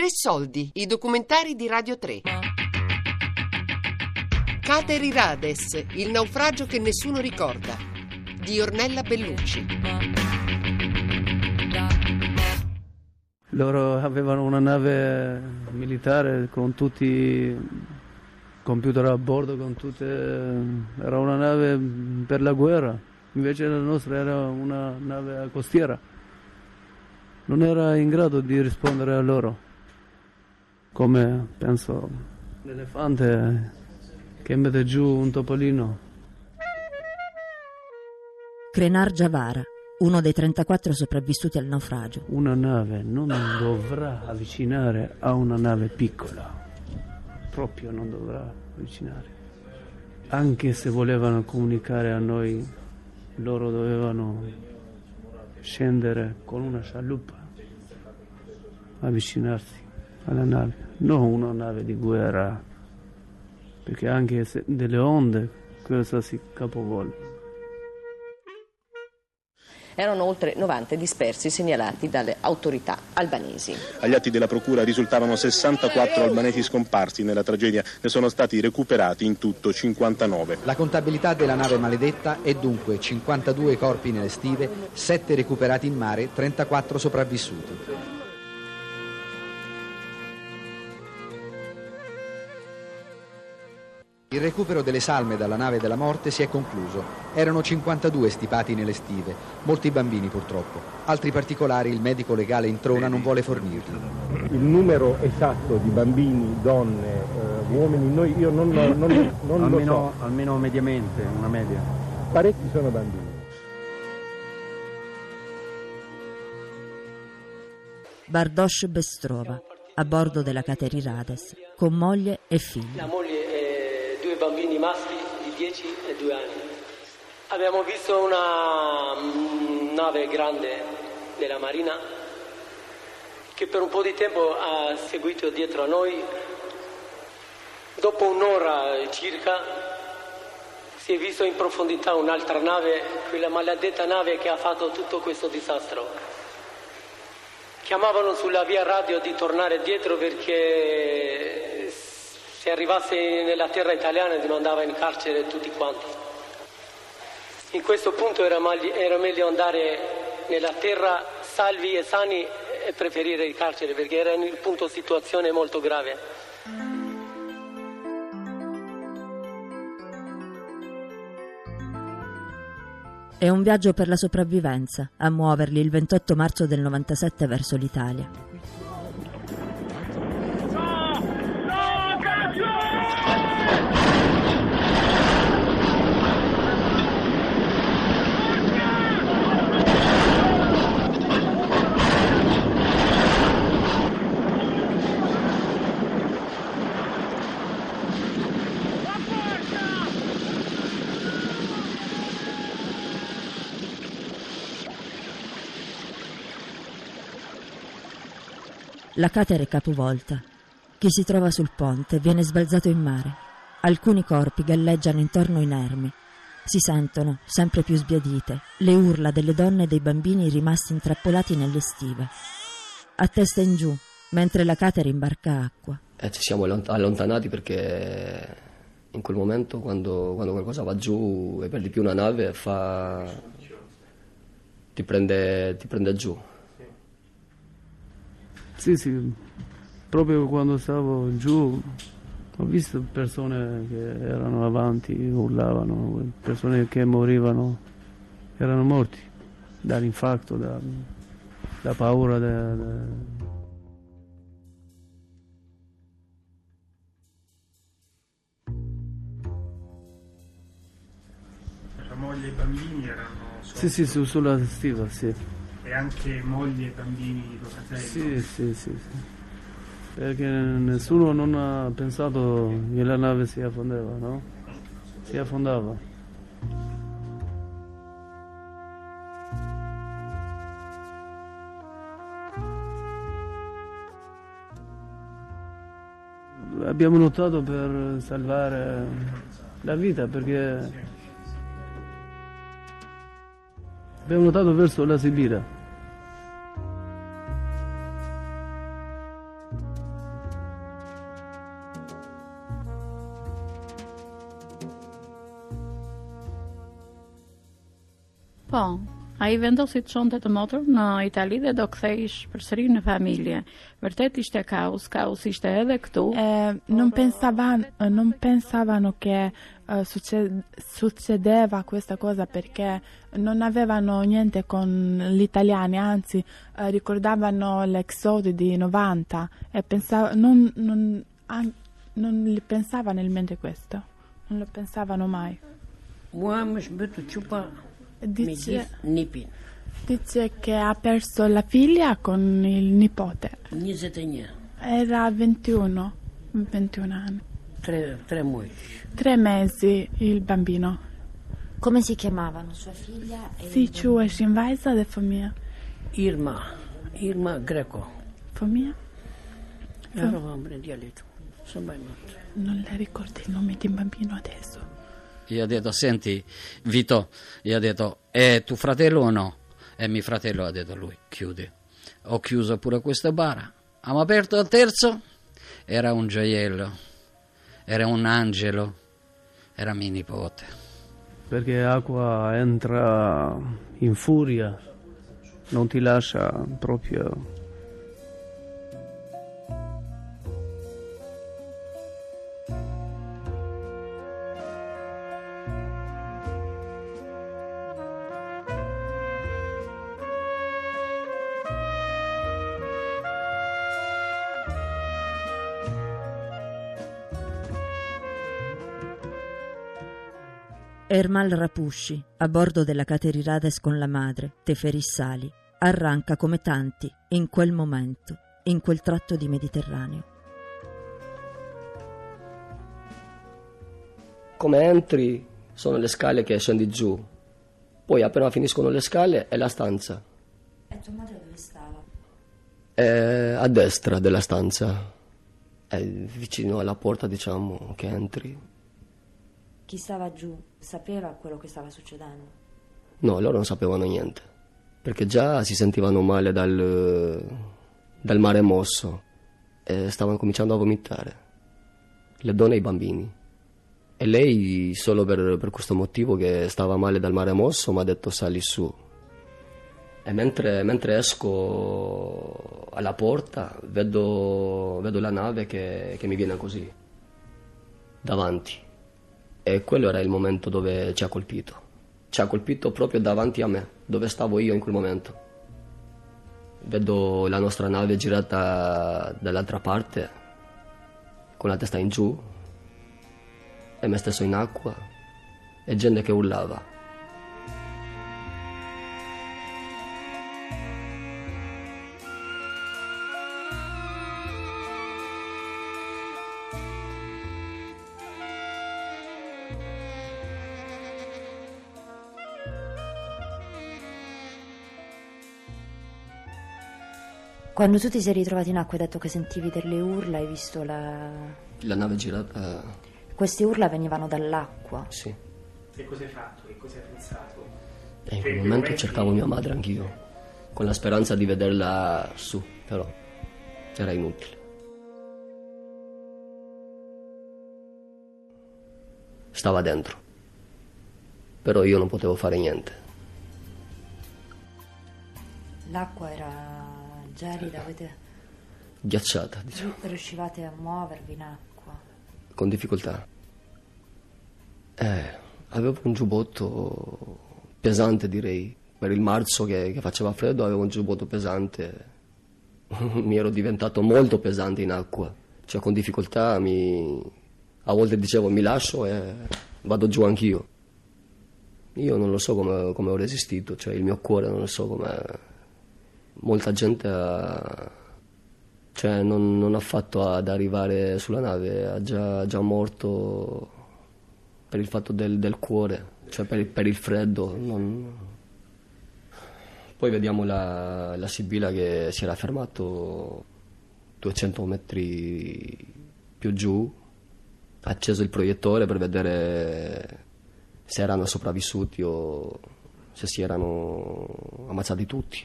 Tre soldi, i documentari di Radio 3. Cateri Rades, il naufragio che nessuno ricorda, di Ornella Bellucci. Loro avevano una nave militare con tutti i computer a bordo, con tutte... era una nave per la guerra, invece la nostra era una nave costiera. Non era in grado di rispondere a loro come penso l'elefante che mette giù un topolino. Krenar Javara, uno dei 34 sopravvissuti al naufragio. Una nave non dovrà avvicinare a una nave piccola, proprio non dovrà avvicinare. Anche se volevano comunicare a noi, loro dovevano scendere con una scialuppa, avvicinarsi alla nave, non una nave di guerra, perché anche se delle onde cosa si capovolge. Erano oltre 90 dispersi segnalati dalle autorità albanesi. Agli atti della procura risultavano 64 albanesi scomparsi nella tragedia, ne sono stati recuperati in tutto 59. La contabilità della nave maledetta è dunque 52 corpi nelle stive, 7 recuperati in mare, 34 sopravvissuti. Il recupero delle salme dalla nave della morte si è concluso. Erano 52 stipati nelle stive, molti bambini purtroppo. Altri particolari il medico legale in trona non vuole fornirli. Il numero esatto di bambini, donne, eh, uomini, noi, io non, non, non, non almeno, so. almeno mediamente, una media. Parecchi sono bambini. Bardosh Bestrova, a bordo della Cateri Rades, con moglie e figli. Bambini maschi di 10 e 2 anni. Abbiamo visto una nave grande della Marina che per un po' di tempo ha seguito dietro a noi. Dopo un'ora circa si è visto in profondità un'altra nave, quella maledetta nave che ha fatto tutto questo disastro. Chiamavano sulla via radio di tornare dietro perché se arrivasse nella terra italiana ti mandava in carcere tutti quanti. In questo punto era, meglio, era meglio andare nella terra salvi e sani e preferire il carcere perché era in un punto situazione molto grave. È un viaggio per la sopravvivenza a muoverli il 28 marzo del 97 verso l'Italia. La catere è capovolta. Chi si trova sul ponte viene sbalzato in mare. Alcuni corpi galleggiano intorno inermi. Si sentono, sempre più sbiadite, le urla delle donne e dei bambini rimasti intrappolati nelle stive. A testa in giù, mentre la catere imbarca acqua. Eh, ci siamo allontanati perché in quel momento quando, quando, qualcosa va giù e per di più una nave fa... ti, prende, ti prende giù. Sì, sì, proprio quando stavo giù ho visto persone che erano avanti, urlavano, persone che morivano, erano morti dall'infarto, da, da paura. Da, da... La moglie e i bambini erano. Sì, sì, su, sulla stiva, sì. E anche mogli e bambini lo fratello? Sì, sì, sì, sì. Perché nessuno non ha pensato che la nave si affondava, no? Si affondava. Abbiamo lottato per salvare la vita perché abbiamo lottato verso la Siberia. Po, a i vendosi të shonte të motor në Itali dhe do kthejsh përsëri në familje. Vërtet ishte kaos, kaos ishte edhe këtu. Eh, non, pensavano, non pensavano che succe- succedeva questa cosa perché non avevano niente con gli italiani, anzi eh, ricordavano l'exodio di 90 e pensav- non, non, an- non li pensava nel mente questo, non lo pensavano mai. Shmbytu qupa me Dice, dice che ha perso la figlia con il nipote. 21. Era 21, 21 anni. Tre, tre muaj. Tre mesi il bambino. Come si chiamavano sua figlia e Si quesh në vajza dhe fëmija. Irma. Irma Greco. E djalitu. Së mbaj më. Non le ricordo il nome di un bambino adesso. Gli ha detto, senti, Vito, gli ha detto, è tuo fratello o no? E mio fratello ha detto lui, chiudi. Ho chiuso pure questa bara. Abbiamo aperto il terzo, era un gioiello, era un angelo, era mio nipote. Perché acqua entra in furia, non ti lascia proprio Ermal Rapusci, a bordo della Caterirades con la madre, Teferissali, arranca come tanti in quel momento, in quel tratto di Mediterraneo. Come entri sono le scale che scendi giù, poi appena finiscono le scale è la stanza. E tua madre dove stava? È a destra della stanza, è vicino alla porta diciamo che entri. Chi stava giù sapeva quello che stava succedendo? No, loro non sapevano niente, perché già si sentivano male dal, dal mare mosso e stavano cominciando a vomitare, le donne e i bambini. E lei, solo per, per questo motivo che stava male dal mare mosso, mi ha detto sali su. E mentre, mentre esco alla porta, vedo, vedo la nave che, che mi viene così, davanti. E quello era il momento dove ci ha colpito. Ci ha colpito proprio davanti a me, dove stavo io in quel momento. Vedo la nostra nave girata dall'altra parte, con la testa in giù, e me stesso in acqua, e gente che urlava. Quando tu ti sei ritrovato in acqua e hai detto che sentivi delle urla, hai visto la... La nave girata, Queste urla venivano dall'acqua. sì. Che cosa hai fatto? Che cosa hai pensato? E in quel momento cercavo mia madre anch'io, con la speranza di vederla su, però era inutile. Stava dentro, però io non potevo fare niente. L'acqua era gelida, avete... Ghiacciata, diciamo, riuscivate a muovervi in acqua. con difficoltà. Eh, avevo un giubbotto pesante, direi. Per il marzo che, che faceva freddo avevo un giubbotto pesante. mi ero diventato molto pesante in acqua. Cioè, con difficoltà mi... A volte dicevo mi lascio e vado giù anch'io. Io non lo so come, come ho resistito, cioè il mio cuore non lo so come... Molta gente ha... Cioè, non, non ha fatto ad arrivare sulla nave, ha già, già morto per il fatto del, del cuore, cioè per per il freddo. non- Poi vediamo la, la Sibilla che si era fermato 200 metri più giù, ha acceso il proiettore per vedere se erano sopravvissuti o se si erano ammazzati tutti.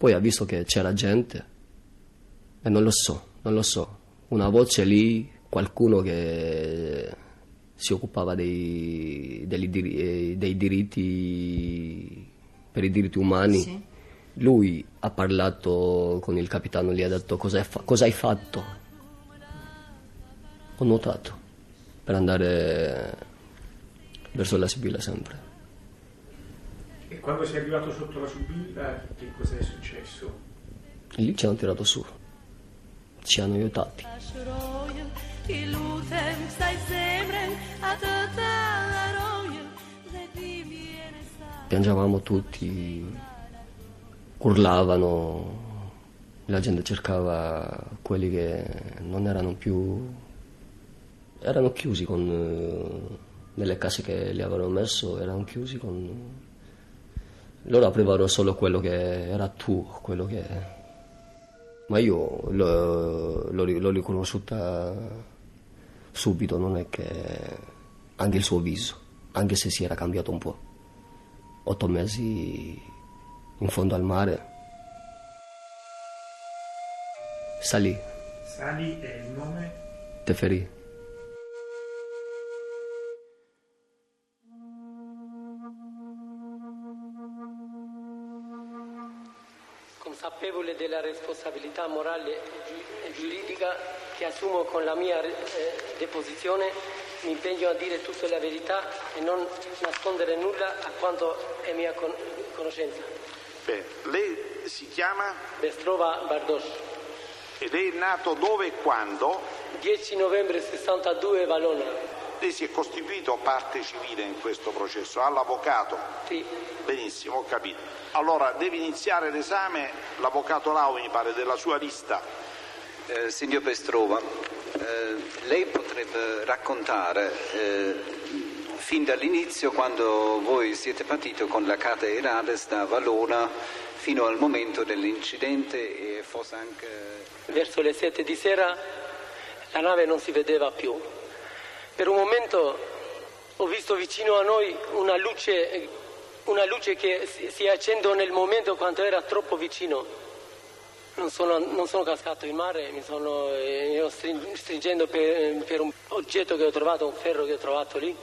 Poi ha visto che c'era gente e non lo so, non lo so. Una voce lì, qualcuno che si occupava dei, degli eh, dei diritti per i diritti umani. Sì. Lui ha parlato con il capitano, gli ha detto cosa fa- cosa hai fatto. Ho nuotato per andare verso la Sibilla sempre. E quando sei arrivato sotto la Subilla, che cosa è successo? E lì ci hanno tirato su, ci hanno aiutati. Piangevamo tutti, urlavano, la gente cercava quelli che non erano più... erano chiusi con... eh, nelle case che li avevano messo, erano chiusi con... Loro aprivano solo quello che era tuo, quello che... Ma io l'ho, l'ho, l'ho riconosciuta subito, non è che... anche il suo viso, anche se si era cambiato un po'. Otto mesi in fondo al mare. Salì, Sali è il nome? Teferì. Consapevole della responsabilità morale e giu- giuridica che assumo con la mia eh, deposizione, mi impegno a dire tutta la verità e non nascondere nulla a quanto è mia con- conoscenza. Beh, lei si chiama Bestrova Bardos, e lei è nato dove e quando? 10 novembre 62 Valona. Lei si è costituito parte civile in questo processo, all'avvocato? Sì. Benissimo, ho capito. Allora, deve iniziare l'esame l'avvocato Lau, mi pare, della sua lista. Eh, signor Pestrova, eh, lei potrebbe raccontare eh, fin dall'inizio quando voi siete partiti con la carta Erades da Valona fino al momento dell'incidente e forse anche... Verso le 7 di sera la nave non si vedeva più. Per un momento ho visto vicino a noi una luce, una luce che si, accende nel momento quando era troppo vicino. Non sono, non sono cascato in mare, mi sono eh, stringendo per, per un oggetto che ho trovato, un ferro che ho trovato lì,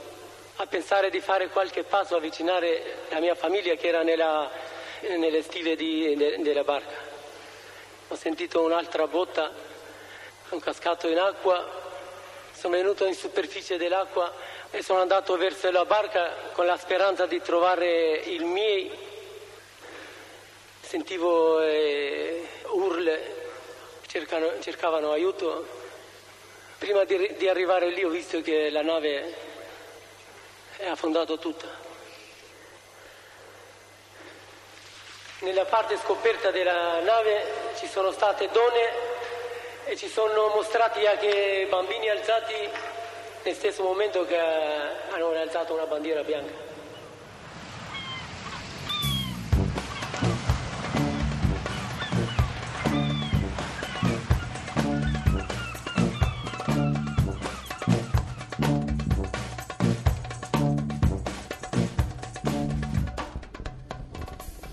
a pensare di fare qualche passo, avvicinare la mia famiglia che era nella, nelle stive di- de- della barca. Ho sentito un'altra botta, sono cascato in acqua, sono venuto in superficie dell'acqua e sono andato verso la barca con la speranza di trovare i miei. Sentivo eh, urle, cercano- cercavano aiuto. Prima di, di arrivare lì ho visto che la nave è affondata tutta. Nella parte scoperta della nave ci sono state donne e ci sono mostrati anche bambini alzati nel stesso momento che hanno alzato una bandiera bianca.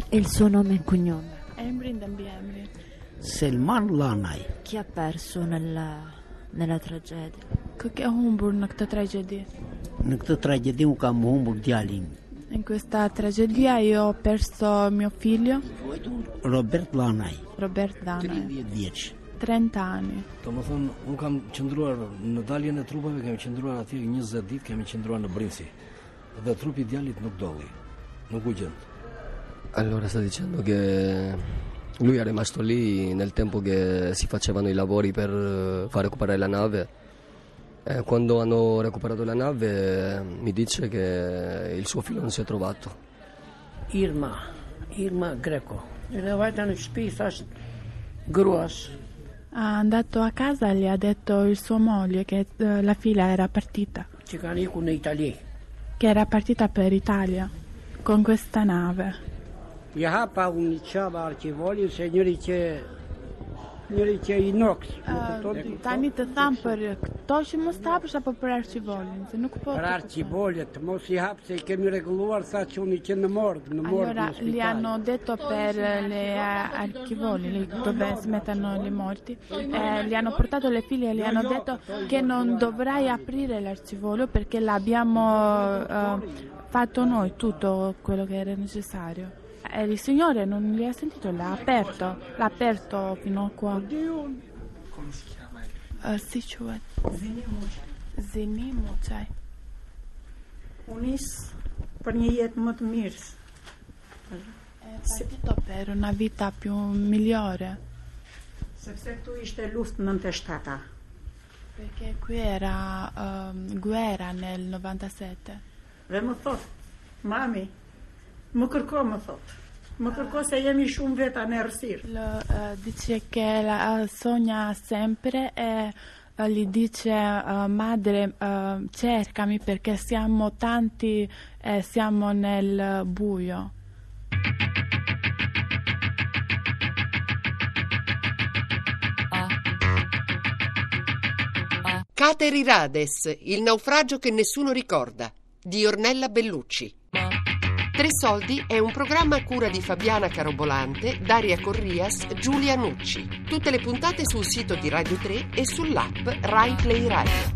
E il suo nome e cognome? Emrin Dembi Emrin. Selman Lanaj. Chi ha perso nella, nella tragedia? Kë ke humbur në këtë tragjedi? Në këtë tragjedi u kam humbur djalin In questa tragedia io ho perso mio figlio, Robert Lanaj, Robert Dana, 30 vjeç. 30 anni. Do më thonë, unë kam qëndruar në daljen e trupave, kemi qëndruar atje 20 ditë, kemi qëndruar në Brinsi. Dhe trupi i djalit nuk dolli, nuk u gjend. Allora sta dicendo che lui è rimasto lì nel tempo che si facevano i lavori per eh, far recuperare la nave. E quando hanno recuperato la nave mi dice che il suo figlio non si è trovato. Irma, Irma Greco. Ha andato a casa e gli ha detto il suo moglie che eh, la figlia era partita, che era partita per Italia con questa nave. Një qaba arkivolin se njëri që i noks. Tani të tham për këto që mos të hapësh apo për arqivolin, se nuk po... Për arkivolet, mos i hap se kemi reguluar sa që unë që në morg, në morg Allora, gli hanno detto per le archivoli dove si mettono i morti, eh, gli hanno portato le figlie e gli hanno detto che non dovrai aprire l'archivolo perché l'abbiamo eh, fatto noi tutto quello che era necessario. Il Signore non li ha sentito, l'ha aperto, l'ha aperto fino a qua. Come si chiama? Uh, Sichuan. Zinimu, cioè. Unis për një jetë më të mirë. È partito per una vita più migliore. Sepse këtu ishte luftë 97-a. Perché qui era ehm, guerra nel 97. Dhe më thot, mami, më kërko më thot. Më kërko se jemi shumë veta në rësirë. Eh, dice che la eh, sogna sempre e eh, gli dice madre cercami perché siamo tanti e siamo nel buio. Caterirades, il naufragio che nessuno ricorda, di Ornella Bellucci. Tre soldi è un programma a cura di Fabiana Carobolante, Daria Corrias, Giulia Nucci. Tutte le puntate sul sito di Radio 3 e sull'app Rai Play Radio.